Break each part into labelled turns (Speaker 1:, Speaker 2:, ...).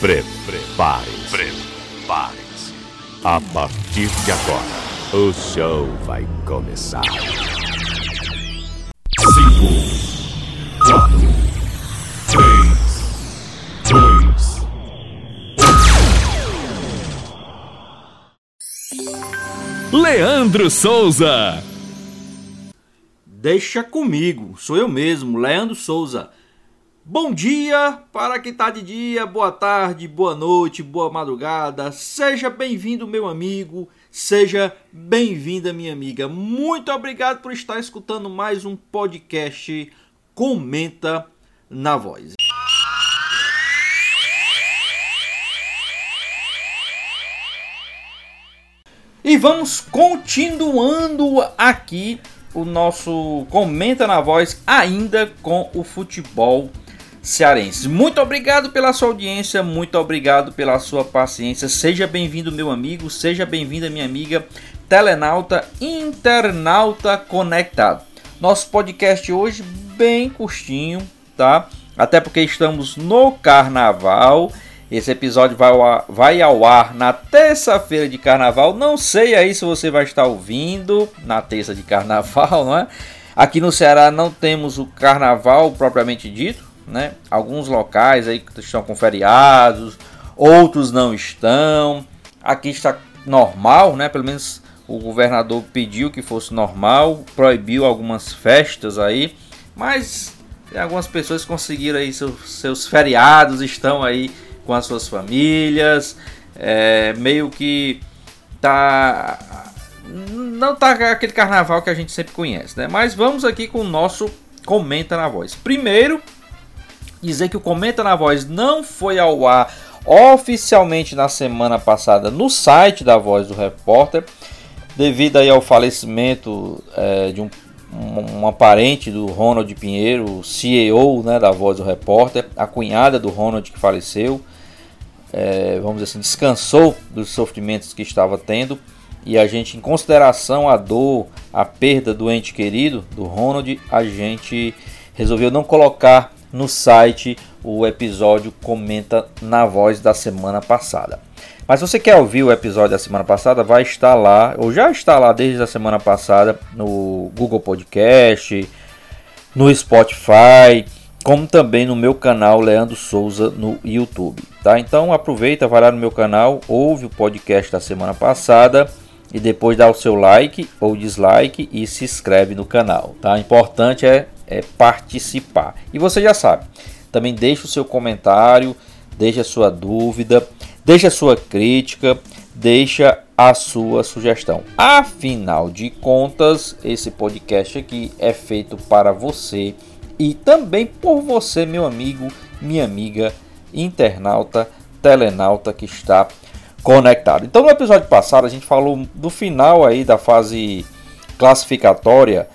Speaker 1: Prepare-se. Prepare-se. A partir de agora, o show vai começar. 5, 4, 3, 2,
Speaker 2: Leandro Souza.
Speaker 3: Deixa comigo, sou eu mesmo, Leandro Souza. Bom dia para quem está de dia, boa tarde, boa noite, boa madrugada. Seja bem-vindo, meu amigo, seja bem-vinda, minha amiga. Muito obrigado por estar escutando mais um podcast Comenta na Voz. E vamos continuando aqui o nosso Comenta na Voz, ainda com o futebol cearense. Muito obrigado pela sua audiência, muito obrigado pela sua paciência. Seja bem-vindo, meu amigo, seja bem-vinda, minha amiga, telenauta, internauta conectado. Nosso podcast hoje bem curtinho, tá? Até porque estamos no carnaval. Esse episódio vai ao ar, vai ao ar na terça-feira de carnaval. Não sei aí se você vai estar ouvindo na terça de carnaval, não é? Aqui no Ceará não temos o carnaval propriamente dito, né? Alguns locais aí estão com feriados, outros não estão. Aqui está normal, né? Pelo menos o governador pediu que fosse normal, proibiu algumas festas aí, mas algumas pessoas conseguiram aí seus, seus feriados, estão aí com as suas famílias, é, meio que tá não tá aquele carnaval que a gente sempre conhece, né? Mas vamos aqui com o nosso comenta na voz. Primeiro, dizer que o comenta na voz não foi ao ar oficialmente na semana passada no site da Voz do Repórter, devido aí ao falecimento é, de um uma parente do Ronald Pinheiro, CEO né, da Voz do Repórter, a cunhada do Ronald que faleceu, é, vamos dizer assim, descansou dos sofrimentos que estava tendo e a gente, em consideração à dor, a perda do ente querido do Ronald, a gente resolveu não colocar no site o episódio comenta na voz da semana passada. Mas se você quer ouvir o episódio da semana passada, vai estar lá, ou já está lá desde a semana passada no Google Podcast, no Spotify, como também no meu canal Leandro Souza no YouTube, tá? Então aproveita, vai lá no meu canal, ouve o podcast da semana passada e depois dá o seu like ou dislike e se inscreve no canal, tá? Importante é, é participar. E você já sabe, também deixa o seu comentário, deixa a sua dúvida Deixe a sua crítica, deixa a sua sugestão. Afinal de contas, esse podcast aqui é feito para você e também por você, meu amigo, minha amiga, internauta, telenauta que está conectado. Então, no episódio passado, a gente falou do final aí da fase classificatória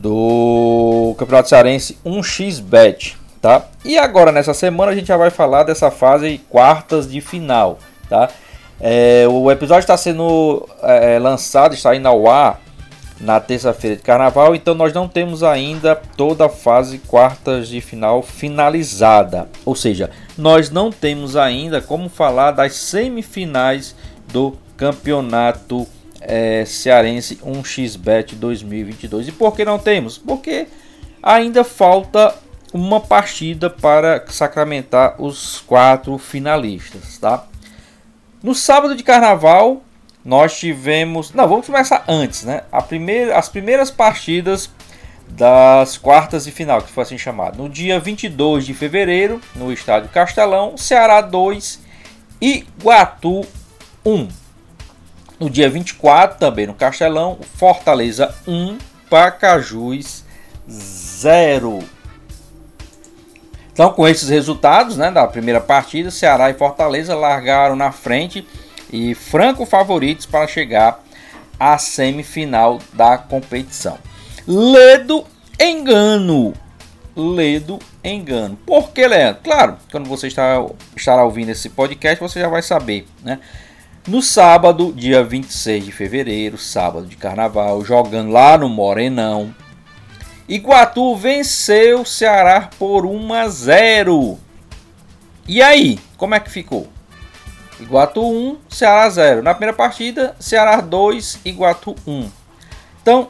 Speaker 3: do Campeonato Cearense 1xBet tá? E agora nessa semana a gente já vai falar dessa fase quartas de final, tá? É, o episódio está sendo é, lançado, está indo ao ar na terça-feira de carnaval, então nós não temos ainda toda a fase quartas de final finalizada. Ou seja, nós não temos ainda como falar das semifinais do campeonato é, cearense 1xBet 2022. E por que não temos? Porque ainda falta uma partida para sacramentar os quatro finalistas, tá? No sábado de carnaval, nós tivemos, não, vamos começar antes, né? A primeira, as primeiras partidas das quartas de final, que foi assim chamado. No dia 22 de fevereiro, no estádio Castelão, Ceará 2 e Guatu 1. No dia 24, também no Castelão, Fortaleza 1, Pacajus 0. Então, com esses resultados né, da primeira partida, Ceará e Fortaleza largaram na frente e franco favoritos para chegar à semifinal da competição. Ledo engano. Ledo engano. Por que, Leandro? Claro, quando você está, estará ouvindo esse podcast, você já vai saber, né? No sábado, dia 26 de fevereiro, sábado de carnaval, jogando lá no Morenão, Iguatu venceu o Ceará por 1 a 0. E aí, como é que ficou? Iguatu 1, Ceará 0. Na primeira partida, Ceará 2, Iguatu 1. Então,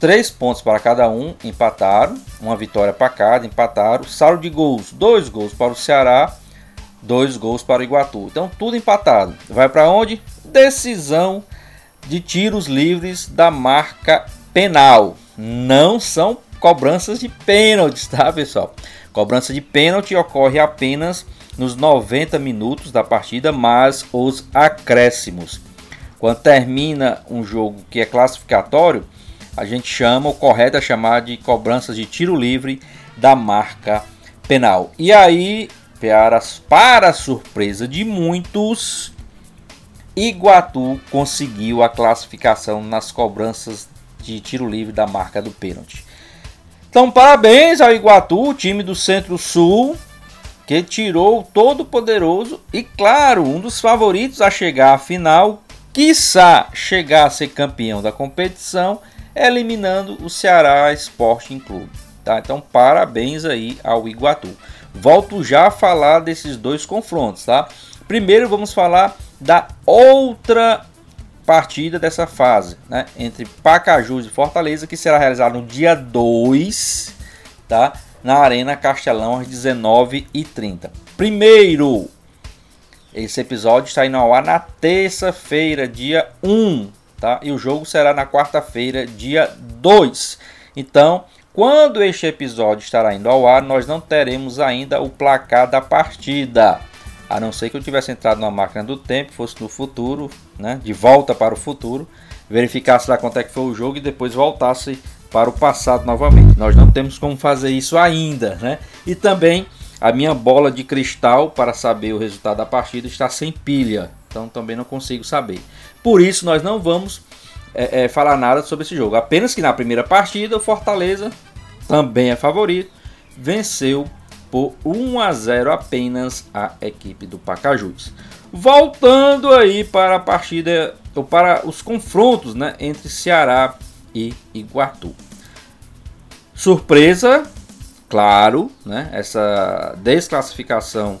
Speaker 3: três pontos para cada um, empataram. Uma vitória para cada, empataram. Saldo de gols, dois gols para o Ceará, dois gols para o Iguatu. Então, tudo empatado. Vai para onde? Decisão de tiros livres da marca penal. Não são cobranças de pênaltis, tá, pessoal? Cobrança de pênalti ocorre apenas nos 90 minutos da partida, mas os acréscimos. Quando termina um jogo que é classificatório, a gente chama, o correto é chamar de cobranças de tiro livre da marca penal. E aí, para, para surpresa de muitos, Iguatu conseguiu a classificação nas cobranças de tiro livre da marca do pênalti. Então, parabéns ao Iguatu, time do Centro-Sul, que tirou o todo-poderoso e, claro, um dos favoritos a chegar à final, quiçá chegar a ser campeão da competição, eliminando o Ceará Sporting Clube. Tá? Então, parabéns aí ao Iguatu. Volto já a falar desses dois confrontos, tá? Primeiro vamos falar da outra partida dessa fase, né? Entre Pacajus e Fortaleza, que será realizada no dia 2, tá? na Arena Castelão às 19h30. Primeiro, esse episódio está indo ao ar na terça-feira, dia 1, tá? E o jogo será na quarta-feira, dia 2. Então, quando este episódio estará indo ao ar, nós não teremos ainda o placar da partida. A não ser que eu tivesse entrado na máquina do tempo, fosse no futuro, né? De volta para o futuro, verificasse lá quanto é que foi o jogo e depois voltasse para o passado novamente. Nós não temos como fazer isso ainda, né? E também a minha bola de cristal para saber o resultado da partida está sem pilha, então também não consigo saber. Por isso nós não vamos é, é, falar nada sobre esse jogo. Apenas que na primeira partida o Fortaleza também é favorito, venceu por 1 a 0 apenas a equipe do Pacajus. Voltando aí para a partida ou para os confrontos, né, entre Ceará e Iguatu. Surpresa, claro, né? Essa desclassificação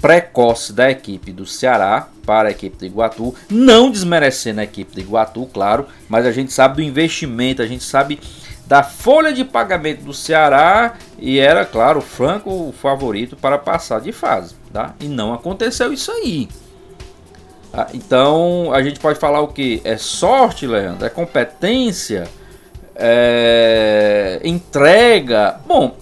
Speaker 3: precoce da equipe do Ceará para a equipe do Iguatu, não desmerecendo a equipe do Iguatu, claro, mas a gente sabe do investimento, a gente sabe da folha de pagamento do Ceará e era, claro, o franco o favorito para passar de fase, tá? E não aconteceu isso aí. Ah, então a gente pode falar o que? É sorte, Leandro? É competência? É entrega? Bom,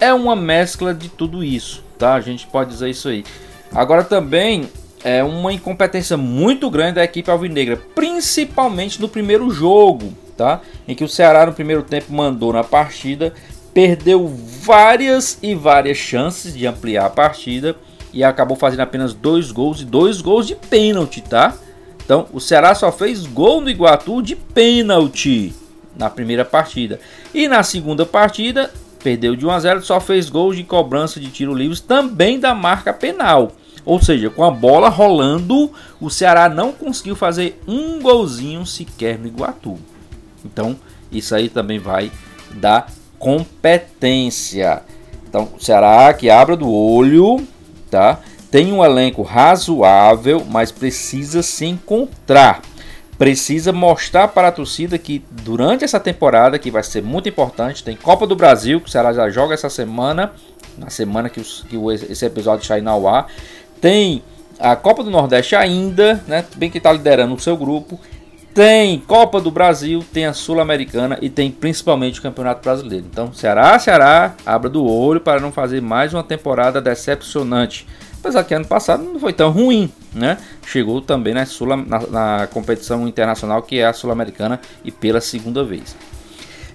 Speaker 3: é uma mescla de tudo isso, tá? A gente pode dizer isso aí. Agora também é uma incompetência muito grande da equipe alvinegra, principalmente no primeiro jogo, tá? Em que o Ceará no primeiro tempo mandou na partida, perdeu várias e várias chances de ampliar a partida e acabou fazendo apenas dois gols e dois gols de pênalti, tá? Então o Ceará só fez gol no Iguatu de pênalti na primeira partida. E na segunda partida, perdeu de 1 a 0, só fez gols de cobrança de tiro livres também da marca penal. Ou seja, com a bola rolando, o Ceará não conseguiu fazer um golzinho sequer no Iguatu. Então, isso aí também vai dar competência. Então, o Ceará que abra do olho tá? Tem um elenco razoável, mas precisa se encontrar. Precisa mostrar para a torcida que durante essa temporada, que vai ser muito importante, tem Copa do Brasil, que o Ceará já joga essa semana, na semana que, os, que esse episódio está indo ao ar. Tem a Copa do Nordeste ainda, né? Bem que está liderando o seu grupo. Tem Copa do Brasil, tem a Sul-Americana e tem principalmente o Campeonato Brasileiro. Então, Ceará, Ceará, abra do olho para não fazer mais uma temporada decepcionante. Apesar que ano passado não foi tão ruim, né? Chegou também na, Sul, na, na competição internacional que é a Sul-Americana e pela segunda vez.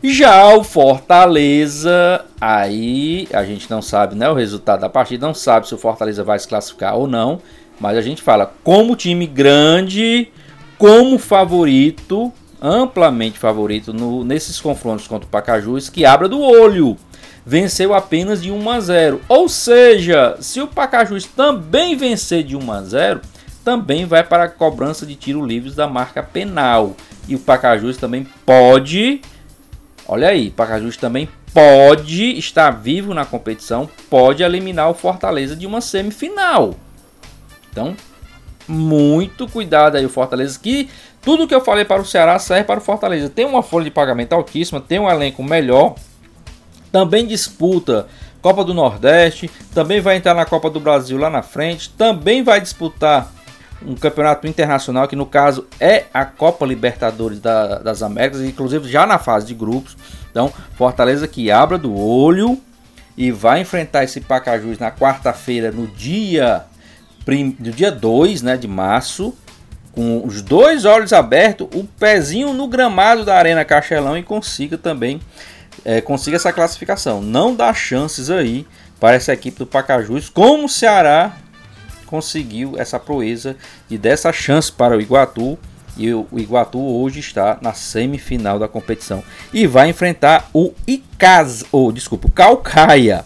Speaker 3: Já o Fortaleza, aí a gente não sabe né, o resultado da partida, não sabe se o Fortaleza vai se classificar ou não, mas a gente fala como time grande como favorito, amplamente favorito no, nesses confrontos contra o Pacajus, que abra do olho. Venceu apenas de 1 a 0. Ou seja, se o Pacajus também vencer de 1 a 0, também vai para a cobrança de tiro livres da marca penal. E o Pacajus também pode, olha aí, Pacajus também pode estar vivo na competição, pode eliminar o Fortaleza de uma semifinal. Então, muito cuidado aí o Fortaleza que tudo que eu falei para o Ceará serve para o Fortaleza. Tem uma folha de pagamento altíssima, tem um elenco melhor, também disputa Copa do Nordeste, também vai entrar na Copa do Brasil lá na frente, também vai disputar um campeonato internacional que no caso é a Copa Libertadores da, das Américas, inclusive já na fase de grupos. Então, Fortaleza que abra do olho e vai enfrentar esse Pacajus na quarta-feira, no dia do dia 2 né, de março, com os dois olhos abertos, o pezinho no gramado da Arena Castelão e consiga também é, consiga essa classificação. Não dá chances aí para essa equipe do Pacajus, como o Ceará conseguiu essa proeza e dessa chance para o Iguatu. E o Iguatu hoje está na semifinal da competição e vai enfrentar o Icaz, ou desculpa, o Calcaia.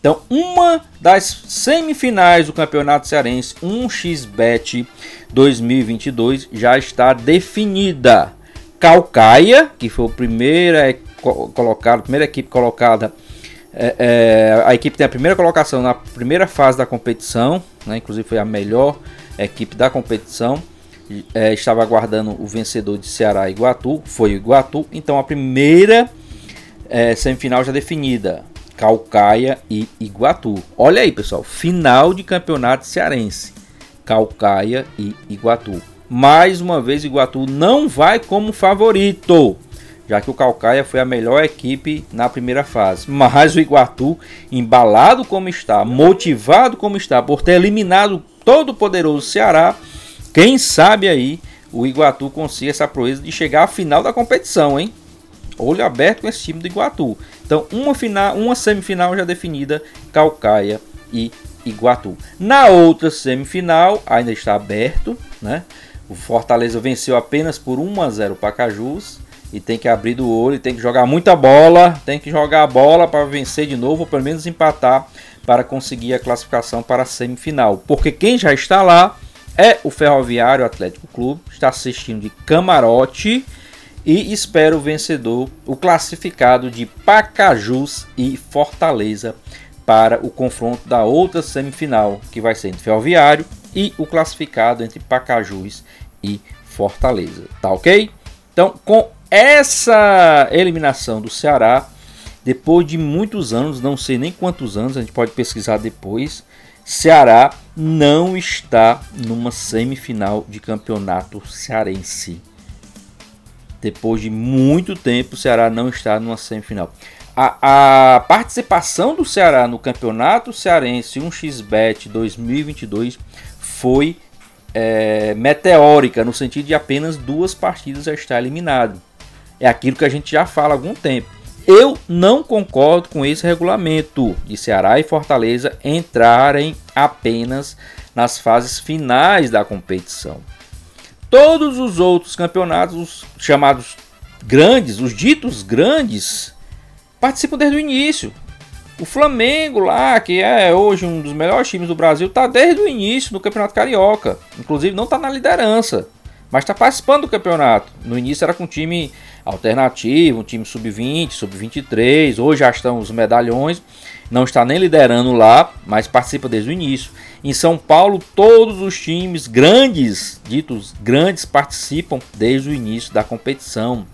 Speaker 3: Então, uma das semifinais do Campeonato Cearense, 1xBet 2022 já está definida. Calcaia, que foi o primeiro colocado, primeira equipe colocada. É, é, a equipe tem a primeira colocação na primeira fase da competição, né, inclusive foi a melhor equipe da competição. É, estava aguardando o vencedor de Ceará e Iguatu, foi o Iguatu. Então a primeira é, semifinal já definida: Calcaia e Iguatu. Olha aí, pessoal, final de campeonato cearense: Calcaia e Iguatu. Mais uma vez, Iguatu não vai como favorito já que o Calcaia foi a melhor equipe na primeira fase. Mas o Iguatu, embalado como está, motivado como está, por ter eliminado todo o poderoso Ceará, quem sabe aí o Iguatu consiga essa proeza de chegar à final da competição, hein? Olho aberto com esse time do Iguatu. Então, uma final, uma semifinal já definida, Calcaia e Iguatu. Na outra semifinal, ainda está aberto, né? O Fortaleza venceu apenas por 1 a 0 o Pacajus e tem que abrir do olho, tem que jogar muita bola, tem que jogar a bola para vencer de novo, ou pelo menos empatar para conseguir a classificação para a semifinal. Porque quem já está lá é o Ferroviário Atlético Clube, está assistindo de camarote e espera o vencedor, o classificado de Pacajus e Fortaleza para o confronto da outra semifinal, que vai ser entre Ferroviário e o classificado entre Pacajus e Fortaleza. Tá ok? Então, com essa eliminação do Ceará, depois de muitos anos, não sei nem quantos anos, a gente pode pesquisar depois, Ceará não está numa semifinal de campeonato cearense. Depois de muito tempo, o Ceará não está numa semifinal. A, a participação do Ceará no campeonato cearense 1xBet 2022 foi é, meteórica, no sentido de apenas duas partidas já estar eliminado. É aquilo que a gente já fala há algum tempo. Eu não concordo com esse regulamento de Ceará e Fortaleza entrarem apenas nas fases finais da competição. Todos os outros campeonatos, os chamados grandes, os ditos grandes, participam desde o início. O Flamengo lá, que é hoje um dos melhores times do Brasil, está desde o início do Campeonato Carioca. Inclusive não está na liderança, mas está participando do campeonato. No início era com um time alternativo, um time sub-20, sub-23. Hoje já estão os medalhões. Não está nem liderando lá, mas participa desde o início. Em São Paulo, todos os times grandes, ditos grandes, participam desde o início da competição.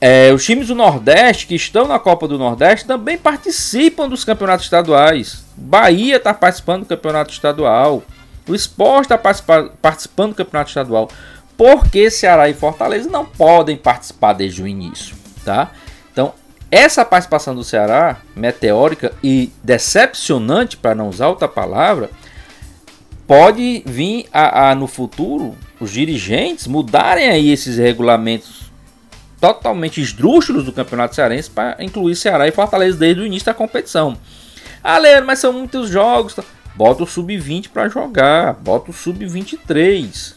Speaker 3: É, os times do Nordeste que estão na Copa do Nordeste também participam dos campeonatos estaduais. Bahia está participando do campeonato estadual. O Sport está participando do campeonato estadual porque Ceará e Fortaleza não podem participar desde o início, tá? Então, essa participação do Ceará, meteórica e decepcionante, para não usar outra palavra, pode vir a, a, no futuro os dirigentes mudarem aí esses regulamentos totalmente esdrúxulos do Campeonato Cearense para incluir Ceará e Fortaleza desde o início da competição. Ah, Leandro, mas são muitos jogos. Tá? Bota o sub-20 para jogar, bota o sub-23,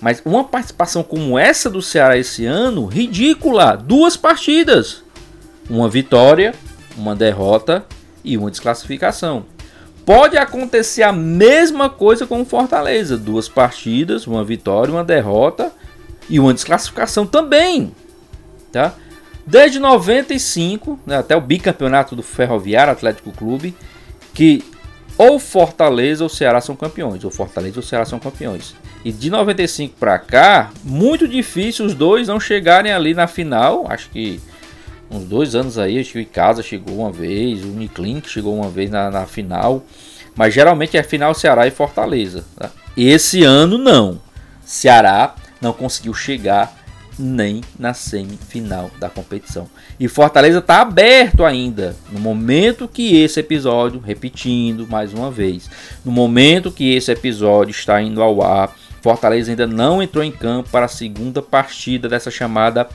Speaker 3: mas uma participação como essa do Ceará esse ano, ridícula. Duas partidas. Uma vitória, uma derrota e uma desclassificação. Pode acontecer a mesma coisa com o Fortaleza. Duas partidas, uma vitória, uma derrota e uma desclassificação também. Tá? Desde 95, né, até o bicampeonato do Ferroviário Atlético Clube, que ou Fortaleza ou Ceará são campeões, ou Fortaleza ou Ceará são campeões. E de 95 para cá, muito difícil os dois não chegarem ali na final. Acho que uns dois anos aí, acho que o Casa chegou uma vez, o Uniclin chegou uma vez na, na, final. Mas geralmente é final Ceará e Fortaleza. Tá? Esse ano não. Ceará não conseguiu chegar nem na semifinal da competição. E Fortaleza está aberto ainda. No momento que esse episódio, repetindo mais uma vez, no momento que esse episódio está indo ao ar, Fortaleza ainda não entrou em campo para a segunda partida dessa chamada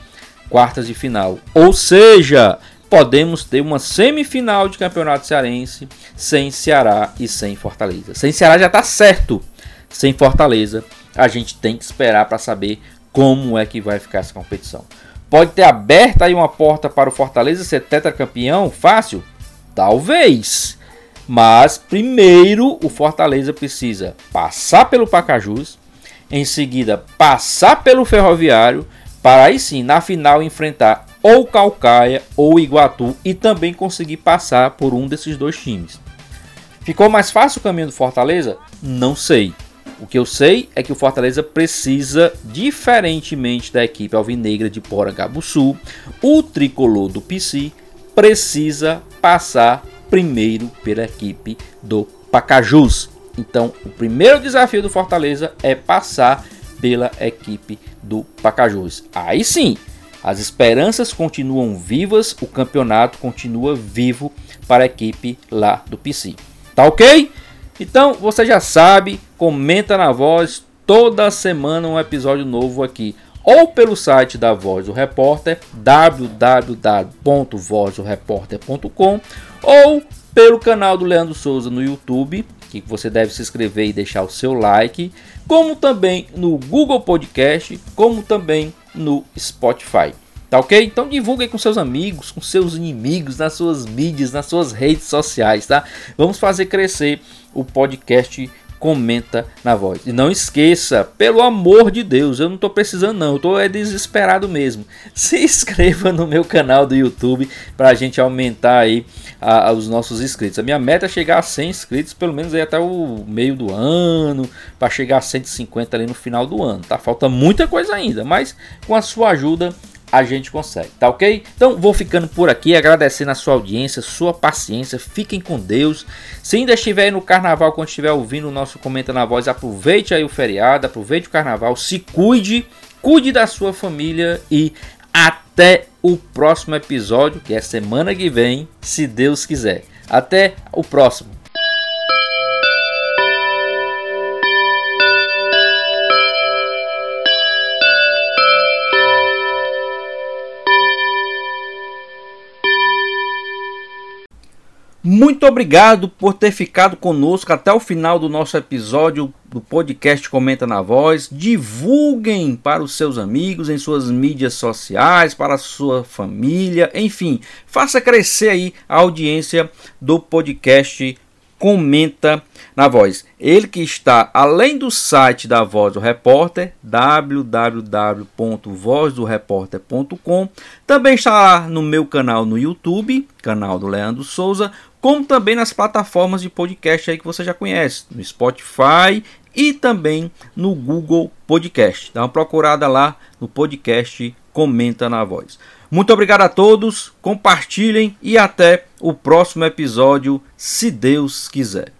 Speaker 3: quartas de final. Ou seja, podemos ter uma semifinal de campeonato cearense sem Ceará e sem Fortaleza. Sem Ceará já está certo. Sem Fortaleza, a gente tem que esperar para saber como é que vai ficar essa competição. Pode ter aberto aí uma porta para o Fortaleza ser tetracampeão fácil? Talvez. Mas primeiro o Fortaleza precisa passar pelo Pacajus, em seguida passar pelo Ferroviário, para aí sim na final enfrentar ou Calcaia ou Iguatu e também conseguir passar por um desses dois times. Ficou mais fácil o caminho do Fortaleza? Não sei. O que eu sei é que o Fortaleza precisa, diferentemente da equipe alvinegra de Porangabuçu, o tricolor do PC precisa passar primeiro pela equipe do Pacajus. Então, o primeiro desafio do Fortaleza é passar pela equipe do Pacajus. Aí sim, as esperanças continuam vivas, o campeonato continua vivo para a equipe lá do PC. Tá ok? Então você já sabe, comenta na voz toda semana um episódio novo aqui, ou pelo site da Voz do Repórter, www.vozdoreporter.com, ou pelo canal do Leandro Souza no YouTube, que você deve se inscrever e deixar o seu like, como também no Google Podcast, como também no Spotify. Tá ok? Então divulgue com seus amigos, com seus inimigos, nas suas mídias, nas suas redes sociais, tá? Vamos fazer crescer o podcast comenta na voz. E não esqueça, pelo amor de Deus, eu não estou precisando não, eu estou é desesperado mesmo. Se inscreva no meu canal do YouTube para a gente aumentar aí a, a, os nossos inscritos. A minha meta é chegar a 100 inscritos, pelo menos aí até o meio do ano, para chegar a 150 ali no final do ano, tá? Falta muita coisa ainda, mas com a sua ajuda a gente consegue, tá ok? Então vou ficando por aqui, agradecendo a sua audiência, sua paciência, fiquem com Deus. Se ainda estiver no carnaval, quando estiver ouvindo o nosso Comenta na Voz, aproveite aí o feriado, aproveite o carnaval, se cuide, cuide da sua família e até o próximo episódio, que é semana que vem, se Deus quiser. Até o próximo. Muito obrigado por ter ficado conosco até o final do nosso episódio do podcast Comenta na Voz. Divulguem para os seus amigos em suas mídias sociais, para a sua família, enfim, faça crescer aí a audiência do podcast Comenta na Voz. Ele que está além do site da Voz do Repórter, www.vozdoreporter.com, também está lá no meu canal no YouTube, canal do Leandro Souza, como também nas plataformas de podcast aí que você já conhece, no Spotify e também no Google Podcast. Dá uma procurada lá no podcast Comenta na Voz. Muito obrigado a todos, compartilhem e até o próximo episódio, se Deus quiser.